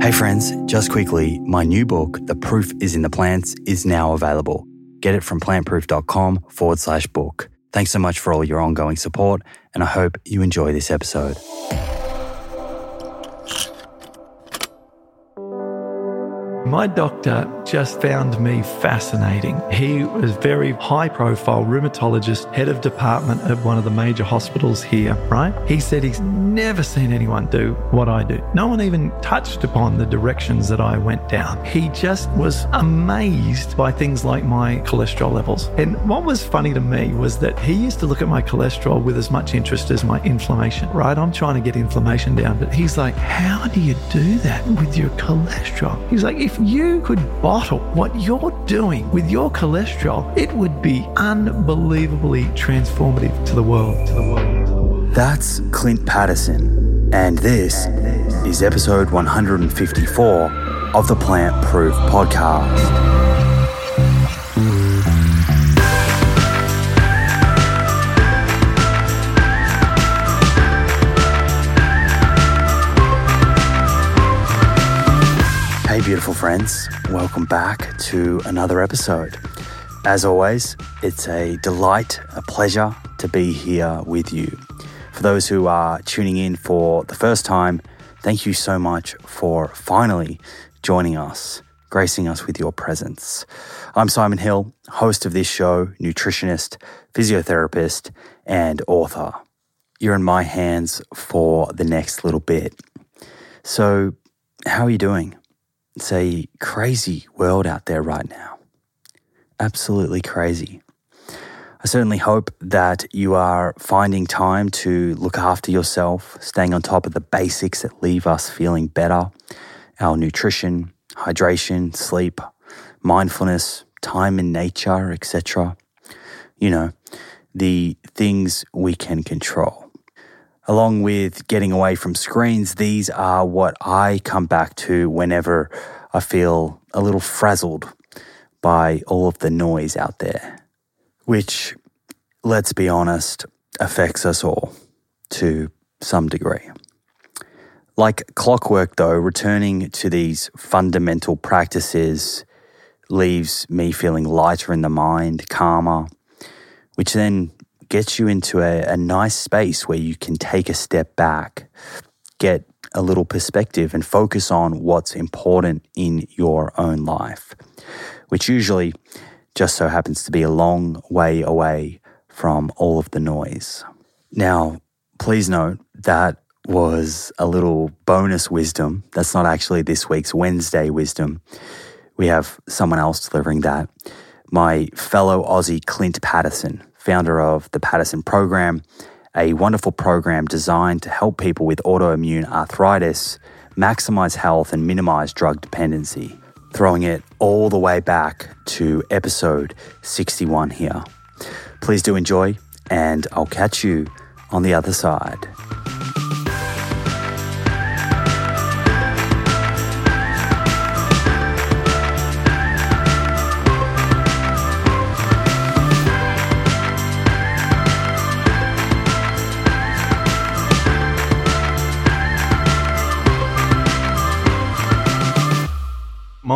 Hey friends, just quickly, my new book, The Proof is in the Plants, is now available. Get it from plantproof.com forward slash book. Thanks so much for all your ongoing support, and I hope you enjoy this episode. My doctor just found me fascinating. He was a very high profile rheumatologist, head of department at one of the major hospitals here, right? He said he's never seen anyone do what I do. No one even touched upon the directions that I went down. He just was amazed by things like my cholesterol levels. And what was funny to me was that he used to look at my cholesterol with as much interest as my inflammation, right? I'm trying to get inflammation down, but he's like, How do you do that with your cholesterol? He's like, If you could bottle what you're doing with your cholesterol, it would be unbelievably transformative to the world. To the world. That's Clint Paddison, and this is episode 154 of the Plant Proof Podcast. Beautiful friends. Welcome back to another episode. As always, it's a delight, a pleasure to be here with you. For those who are tuning in for the first time, thank you so much for finally joining us, gracing us with your presence. I'm Simon Hill, host of this show, nutritionist, physiotherapist, and author. You're in my hands for the next little bit. So, how are you doing? It's a crazy world out there right now. Absolutely crazy. I certainly hope that you are finding time to look after yourself, staying on top of the basics that leave us feeling better our nutrition, hydration, sleep, mindfulness, time in nature, etc. You know, the things we can control. Along with getting away from screens, these are what I come back to whenever I feel a little frazzled by all of the noise out there, which, let's be honest, affects us all to some degree. Like clockwork, though, returning to these fundamental practices leaves me feeling lighter in the mind, calmer, which then gets you into a, a nice space where you can take a step back, get a little perspective, and focus on what's important in your own life, which usually just so happens to be a long way away from all of the noise. Now, please note that was a little bonus wisdom. That's not actually this week's Wednesday wisdom. We have someone else delivering that. My fellow Aussie Clint Paddison, founder of the Paddison Program, a wonderful program designed to help people with autoimmune arthritis maximize health and minimize drug dependency. Throwing it all the way back to episode 61 here. Please do enjoy, and I'll catch you on the other side.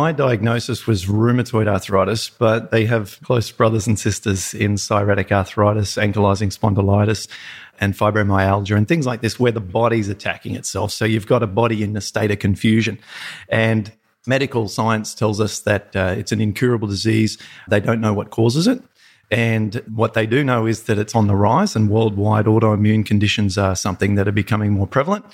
My diagnosis was rheumatoid arthritis, but they have close brothers and sisters in psoriatic arthritis, ankylosing spondylitis, and fibromyalgia, and things like this, where the body's attacking itself. So you've got a body in a state of confusion. And medical science tells us that uh, it's an incurable disease. They don't know what causes it. And what they do know is that it's on the rise, and worldwide autoimmune conditions are something that are becoming more prevalent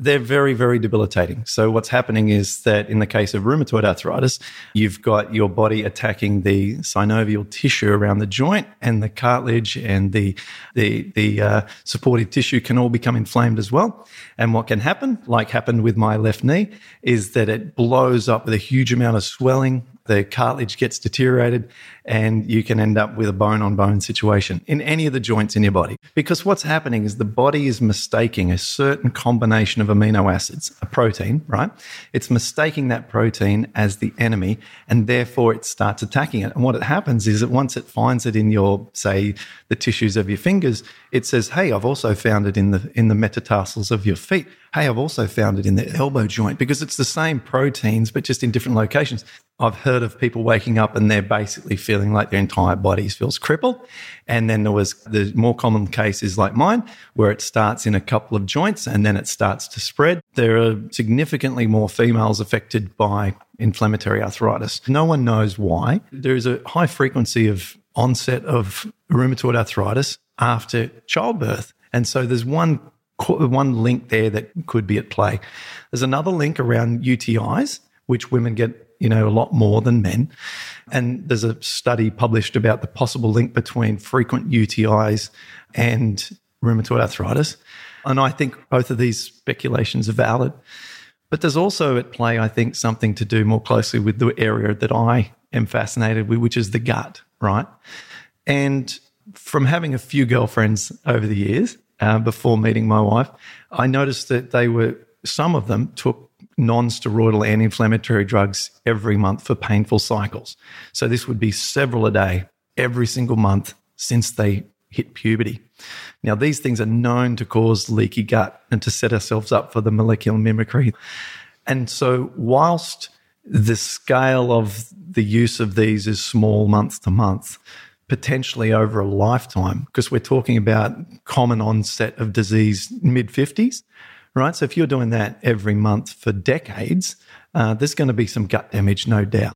they're very, very debilitating. So, what's happening is that in the case of rheumatoid arthritis, you've got your body attacking the synovial tissue around the joint, and the cartilage and the the the uh, supportive tissue can all become inflamed as well. And what can happen, like happened with my left knee, is that it blows up with a huge amount of swelling the cartilage gets deteriorated and you can end up with a bone on bone situation in any of the joints in your body. Because what's happening is the body is mistaking a certain combination of amino acids, a protein, right? It's mistaking that protein as the enemy and therefore it starts attacking it. And what it happens is that once it finds it in your, say, the tissues of your fingers, it says, Hey, I've also found it in the in the metatarsals of your feet. Hey, I've also found it in the elbow joint because it's the same proteins, but just in different locations. I've heard of people waking up and they're basically feeling like their entire body feels crippled. And then there was the more common cases like mine, where it starts in a couple of joints and then it starts to spread. There are significantly more females affected by inflammatory arthritis. No one knows why. There is a high frequency of onset of rheumatoid arthritis after childbirth. And so there's one one link there that could be at play. There's another link around UTIs, which women get, you know, a lot more than men. And there's a study published about the possible link between frequent UTIs and rheumatoid arthritis. And I think both of these speculations are valid. But there's also at play, I think, something to do more closely with the area that I am fascinated with, which is the gut, right? And from having a few girlfriends over the years, uh, before meeting my wife, I noticed that they were, some of them took non steroidal anti inflammatory drugs every month for painful cycles. So this would be several a day every single month since they hit puberty. Now, these things are known to cause leaky gut and to set ourselves up for the molecular mimicry. And so, whilst the scale of the use of these is small month to month, potentially over a lifetime because we're talking about common onset of disease mid 50s right so if you're doing that every month for decades uh, there's going to be some gut damage no doubt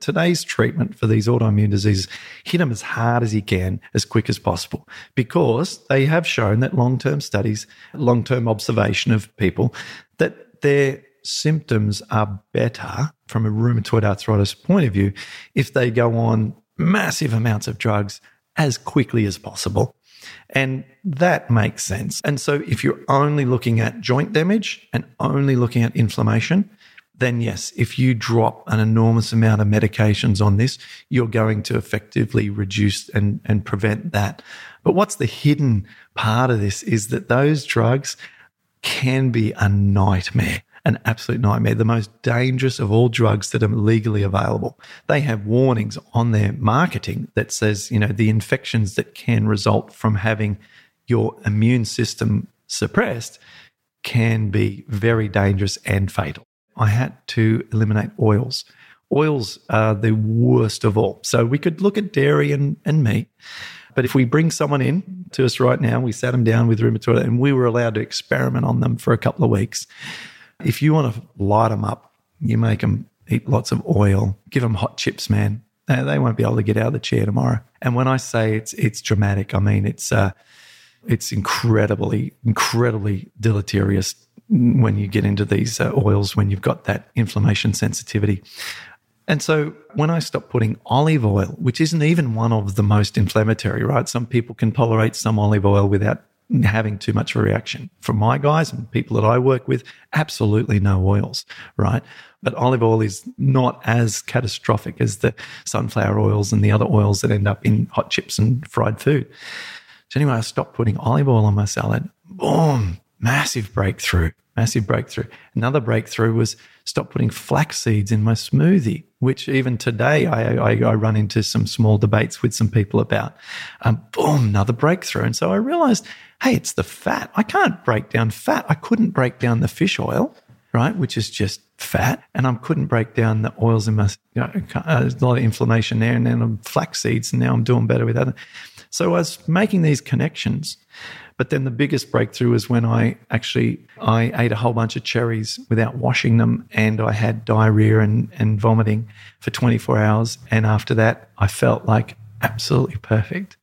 today's treatment for these autoimmune diseases hit them as hard as you can as quick as possible because they have shown that long-term studies long-term observation of people that their symptoms are better from a rheumatoid arthritis point of view if they go on massive amounts of drugs as quickly as possible. And that makes sense. And so, if you're only looking at joint damage and only looking at inflammation, then yes, if you drop an enormous amount of medications on this, you're going to effectively reduce and, and prevent that. But what's the hidden part of this is that those drugs can be a nightmare an absolute nightmare, the most dangerous of all drugs that are legally available. They have warnings on their marketing that says, you know, the infections that can result from having your immune system suppressed can be very dangerous and fatal. I had to eliminate oils. Oils are the worst of all. So we could look at dairy and, and meat. But if we bring someone in to us right now, we sat them down with rheumatoid and we were allowed to experiment on them for a couple of weeks. If you want to light them up, you make them eat lots of oil, give them hot chips, man. They won't be able to get out of the chair tomorrow. And when I say it's it's dramatic, I mean it's uh, it's incredibly incredibly deleterious when you get into these uh, oils when you've got that inflammation sensitivity. And so when I stopped putting olive oil, which isn't even one of the most inflammatory, right? Some people can tolerate some olive oil without having too much of a reaction. For my guys and people that I work with, absolutely no oils, right? But olive oil is not as catastrophic as the sunflower oils and the other oils that end up in hot chips and fried food. So anyway, I stopped putting olive oil on my salad. Boom, massive breakthrough, massive breakthrough. Another breakthrough was stop putting flax seeds in my smoothie, which even today I, I, I run into some small debates with some people about. Um, boom, another breakthrough. And so I realized hey, it's the fat. I can't break down fat. I couldn't break down the fish oil, right, which is just fat, and I couldn't break down the oils in my. You know, there's a lot of inflammation there, and then I'm flax seeds, and now I'm doing better with that. So I was making these connections. But then the biggest breakthrough was when I actually I ate a whole bunch of cherries without washing them and I had diarrhea and, and vomiting for 24 hours. And after that, I felt like absolutely perfect.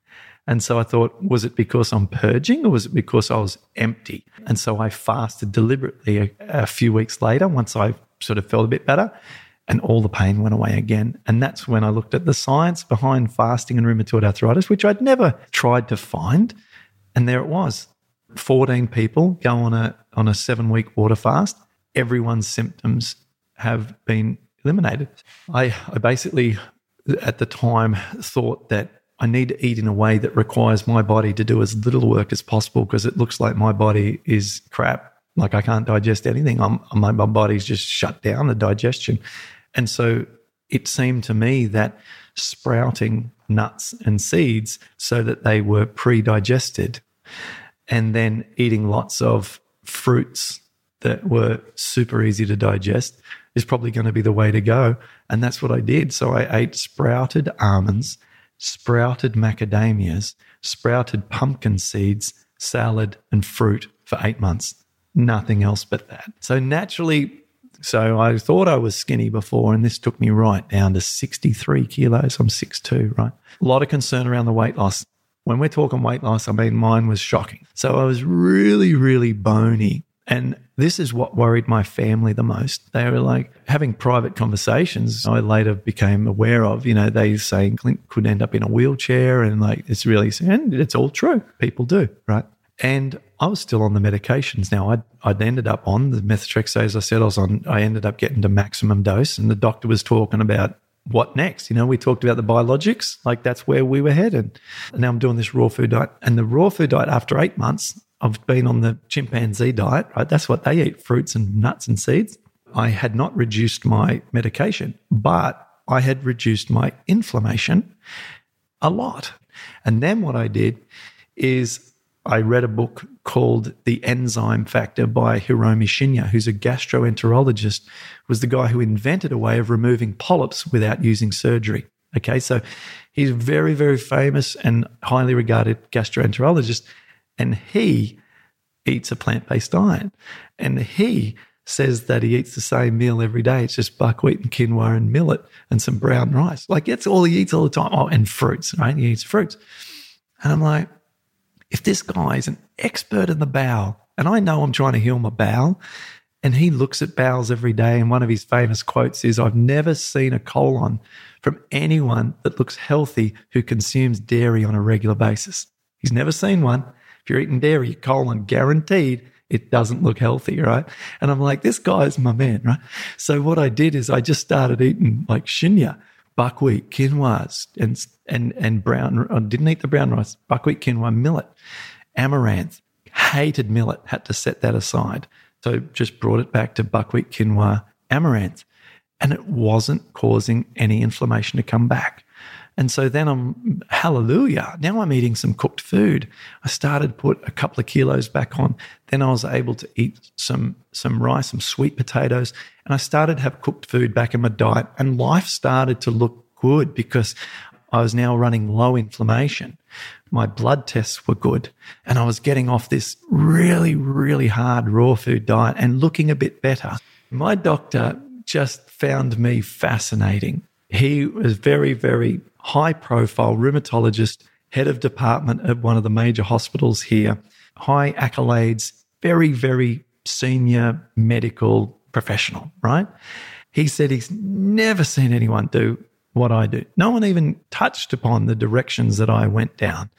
And so I thought, was it because I'm purging or was it because I was empty? And so I fasted deliberately a, a few weeks later once I sort of felt a bit better and all the pain went away again. And that's when I looked at the science behind fasting and rheumatoid arthritis, which I'd never tried to find. And there it was 14 people go on a, on a seven week water fast. Everyone's symptoms have been eliminated. I, I basically, at the time, thought that I need to eat in a way that requires my body to do as little work as possible because it looks like my body is crap. Like I can't digest anything. I'm, my, body's just shut down the digestion. And so it seemed to me that sprouting nuts and seeds so that they were pre digested and then eating lots of fruits that were super easy to digest is probably going to be the way to go. And that's what I did. So I ate sprouted almonds, sprouted macadamias, sprouted pumpkin seeds, salad, and fruit for eight months. Nothing else but that. So naturally, so I thought I was skinny before, and this took me right down to 63 kilos. I'm 6'2, right? A lot of concern around the weight loss. When we're talking weight loss, I mean, mine was shocking. So I was really, really bony. And this is what worried my family the most. They were like having private conversations. I later became aware of, you know, they saying Clint could end up in a wheelchair and like it's really, and it's all true. People do, right? And I was still on the medications. Now I'd, I'd ended up on the methotrexate, as I said, I was on, I ended up getting to maximum dose and the doctor was talking about what next? You know, we talked about the biologics, like that's where we were headed. And now I'm doing this raw food diet and the raw food diet after eight months, I've been on the chimpanzee diet, right? That's what they eat fruits and nuts and seeds. I had not reduced my medication, but I had reduced my inflammation a lot. And then what I did is I read a book called The Enzyme Factor by Hiromi Shinya, who's a gastroenterologist, was the guy who invented a way of removing polyps without using surgery. Okay, so he's very, very famous and highly regarded gastroenterologist and he eats a plant based diet. And he says that he eats the same meal every day. It's just buckwheat and quinoa and millet and some brown rice. Like that's all he eats all the time. Oh, and fruits, right? He eats fruits. And I'm like, if this guy is an expert in the bowel, and I know I'm trying to heal my bowel, and he looks at bowels every day, and one of his famous quotes is, I've never seen a colon from anyone that looks healthy who consumes dairy on a regular basis. He's never seen one. You're eating dairy, colon guaranteed it doesn't look healthy, right? And I'm like, this guy's my man, right? So what I did is I just started eating like shinya, buckwheat, quinoa, and and and brown. I didn't eat the brown rice, buckwheat, quinoa, millet, amaranth. Hated millet, had to set that aside. So just brought it back to buckwheat, quinoa, amaranth, and it wasn't causing any inflammation to come back. And so then I'm, hallelujah, now I'm eating some cooked food. I started put a couple of kilos back on. Then I was able to eat some, some rice, some sweet potatoes, and I started to have cooked food back in my diet. And life started to look good because I was now running low inflammation. My blood tests were good. And I was getting off this really, really hard raw food diet and looking a bit better. My doctor just found me fascinating. He was very, very high profile rheumatologist, head of department at one of the major hospitals here, high accolades, very, very senior medical professional, right? He said he's never seen anyone do what I do. No one even touched upon the directions that I went down.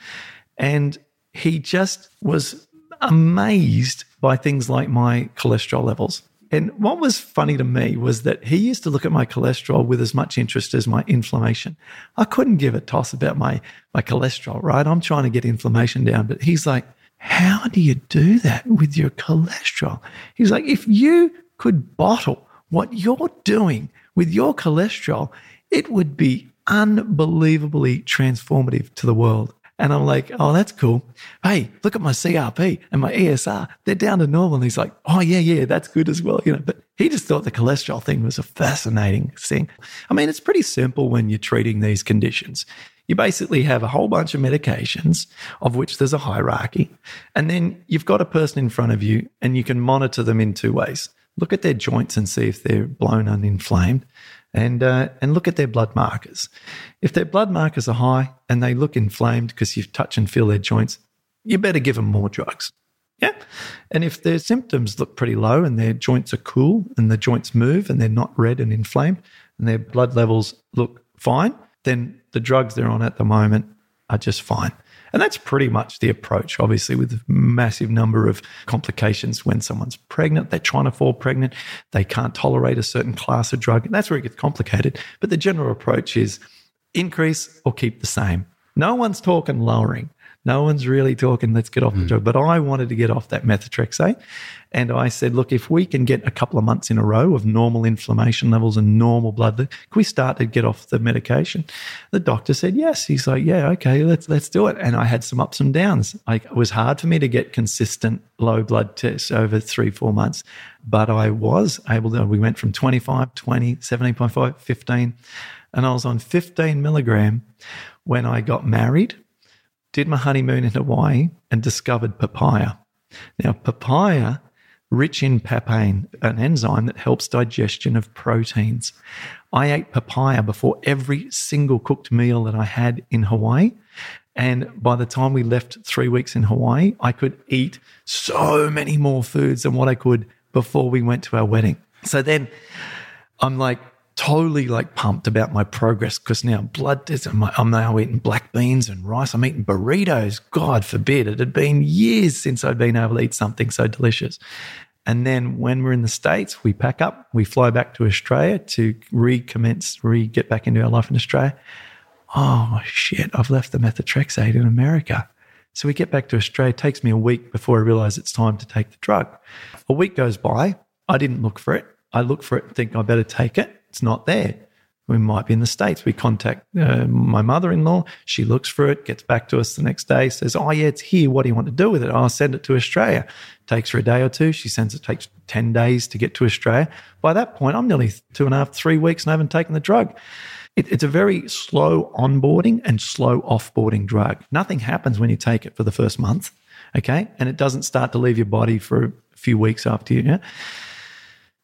And he just was amazed by things like my cholesterol levels. And what was funny to me was that he used to look at my cholesterol with as much interest as my inflammation. I couldn't give a toss about my, my cholesterol, right? I'm trying to get inflammation down, but he's like, how do you do that with your cholesterol? He's like, if you could bottle what you're doing with your cholesterol, it would be unbelievably transformative to the world. And I'm like, oh, that's cool. Hey, look at my CRP and my ESR. They're down to normal. And he's like, oh, yeah, yeah, that's good as well. You know, but he just thought the cholesterol thing was a fascinating thing. I mean, it's pretty simple when you're treating these conditions. You basically have a whole bunch of medications, of which there's a hierarchy. And then you've got a person in front of you and you can monitor them in two ways. Look at their joints and see if they're blown and inflamed and uh, and look at their blood markers. If their blood markers are high and they look inflamed because you touch and feel their joints, you better give them more drugs. Yeah. And if their symptoms look pretty low and their joints are cool and the joints move and they're not red and inflamed and their blood levels look fine, then the drugs they're on at the moment are just fine. And that's pretty much the approach, obviously, with a massive number of complications when someone's pregnant, they're trying to fall pregnant, they can't tolerate a certain class of drug. And that's where it gets complicated. But the general approach is increase or keep the same. No one's talking lowering. No one's really talking, let's get off the hmm. drug. But I wanted to get off that methotrexate. And I said, look, if we can get a couple of months in a row of normal inflammation levels and normal blood, can we start to get off the medication? The doctor said yes. He's like, yeah, okay, let's let's do it. And I had some ups and downs. I, it was hard for me to get consistent low blood tests over three, four months, but I was able to. We went from 25, 20, 17.5, 15, and I was on 15 milligram when I got married, did my honeymoon in Hawaii, and discovered papaya. Now, papaya rich in papain, an enzyme that helps digestion of proteins. I ate papaya before every single cooked meal that I had in Hawaii. And by the time we left three weeks in Hawaii, I could eat so many more foods than what I could before we went to our wedding. So then I'm like, totally like pumped about my progress because now blood is, I'm now eating black beans and rice. I'm eating burritos. God forbid. It had been years since I'd been able to eat something so delicious. And then when we're in the States, we pack up, we fly back to Australia to recommence, re get back into our life in Australia. Oh shit, I've left the methotrexate in America. So we get back to Australia. It takes me a week before I realize it's time to take the drug. A week goes by. I didn't look for it. I look for it and think I better take it. It's not there. We might be in the States. We contact uh, my mother in law. She looks for it, gets back to us the next day, says, Oh, yeah, it's here. What do you want to do with it? I'll send it to Australia. Takes her a day or two. She sends it, takes 10 days to get to Australia. By that point, I'm nearly two and a half, three weeks and I haven't taken the drug. It, it's a very slow onboarding and slow offboarding drug. Nothing happens when you take it for the first month. Okay. And it doesn't start to leave your body for a few weeks after you. Yeah?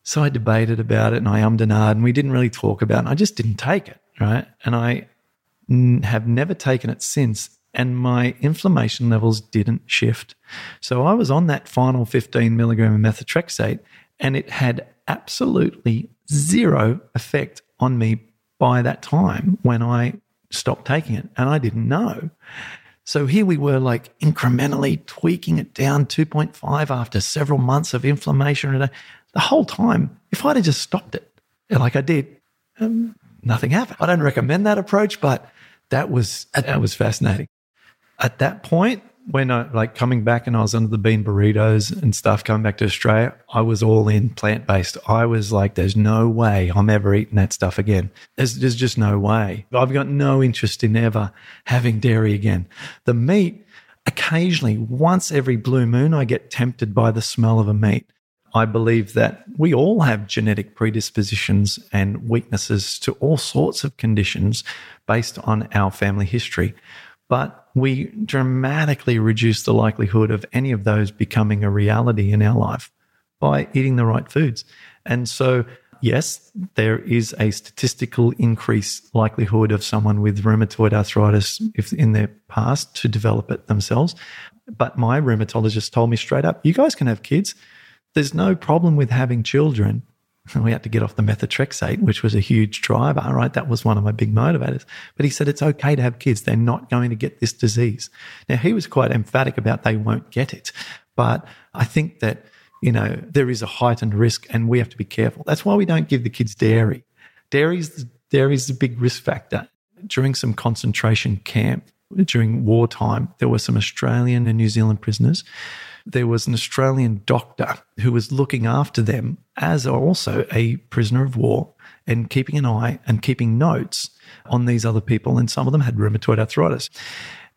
So I debated about it and I ummed and ahed and we didn't really talk about it. I just didn't take it, right? And I n- have never taken it since and my inflammation levels didn't shift. So I was on that final 15 milligram of methotrexate and it had absolutely zero effect on me by that time when I stopped taking it and I didn't know. So here we were like incrementally tweaking it down 2.5 after several months of inflammation And the whole time, if I'd have just stopped it like I did, um, nothing happened. I don't recommend that approach, but that was that was fascinating. At that point, when I like coming back and I was under the bean burritos and stuff, coming back to Australia, I was all in plant based. I was like, there's no way I'm ever eating that stuff again. There's, there's just no way. I've got no interest in ever having dairy again. The meat, occasionally, once every blue moon, I get tempted by the smell of a meat. I believe that we all have genetic predispositions and weaknesses to all sorts of conditions based on our family history. But we dramatically reduce the likelihood of any of those becoming a reality in our life by eating the right foods. And so, yes, there is a statistical increase likelihood of someone with rheumatoid arthritis if in their past to develop it themselves. But my rheumatologist told me straight up, you guys can have kids there's no problem with having children. And we had to get off the methotrexate, which was a huge driver, right? That was one of my big motivators. But he said it's okay to have kids. They're not going to get this disease. Now, he was quite emphatic about they won't get it. But I think that, you know, there is a heightened risk and we have to be careful. That's why we don't give the kids dairy. Dairy's dairy's the big risk factor. During some concentration camp during wartime, there were some Australian and New Zealand prisoners there was an Australian doctor who was looking after them as also a prisoner of war and keeping an eye and keeping notes on these other people. And some of them had rheumatoid arthritis.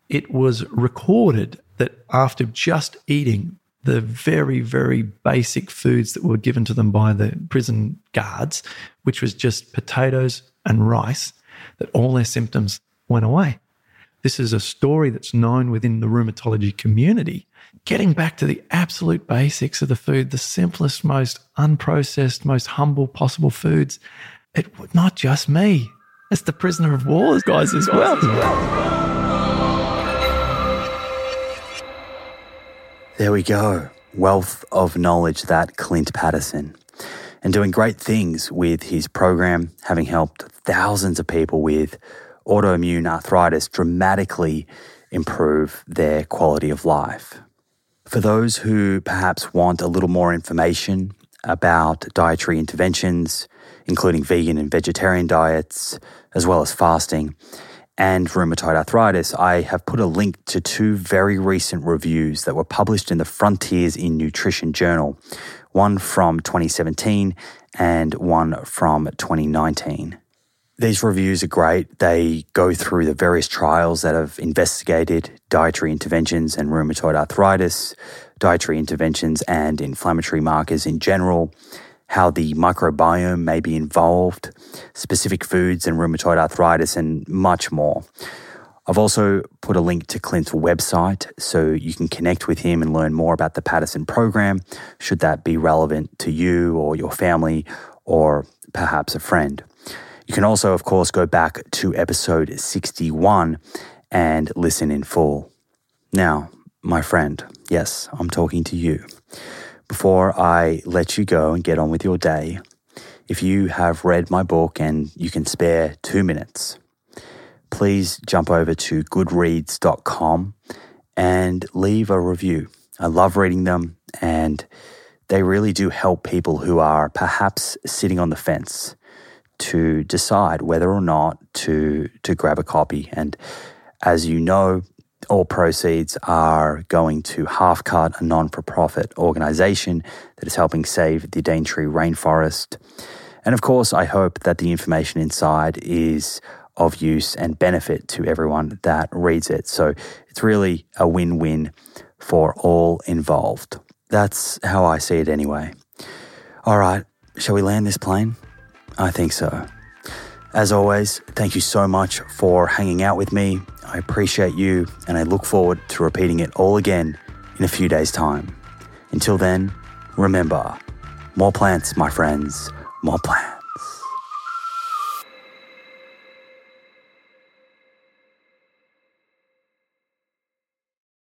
It was recorded that after just eating the very, very basic foods that were given to them by the prison guards, which was just potatoes and rice, that all their symptoms went away. This is a story that's known within the rheumatology community getting back to the absolute basics of the food, the simplest, most unprocessed, most humble possible foods. It would not just me. It's the prisoner of war guys as well. There we go. Wealth of knowledge that Clint Paddison. And doing great things with his program, having helped thousands of people with autoimmune arthritis dramatically improve their quality of life. For those who perhaps want a little more information about dietary interventions, including vegan and vegetarian diets, as well as fasting, and rheumatoid arthritis, I have put a link to two very recent reviews that were published in the Frontiers in Nutrition journal, one from 2017 and one from 2019. These reviews are great. They go through the various trials that have investigated dietary interventions and rheumatoid arthritis, dietary interventions and inflammatory markers in general, how the microbiome may be involved, specific foods and rheumatoid arthritis, and much more. I've also put a link to Clint's website so you can connect with him and learn more about the Paddison program, should that be relevant to you or your family or perhaps a friend. You can also, of course, go back to episode 61 and listen in full. Now, my friend, yes, I'm talking to you. Before I let you go and get on with your day, if you have read my book and you can spare two minutes, please jump over to goodreads.com and leave a review. I love reading them and they really do help people who are perhaps sitting on the fence to decide whether or not to to grab a copy and as you know all proceeds are going to Half Cut, a non for profit organization that is helping save the Daintree rainforest. And of course, I hope that the information inside is of use and benefit to everyone that reads it. So it's really a win win for all involved. That's how I see it anyway. All right, shall we land this plane? I think so. As always, thank you so much for hanging out with me. I appreciate you, and I look forward to repeating it all again in a few days' time. Until then, remember more plants, my friends, more plants.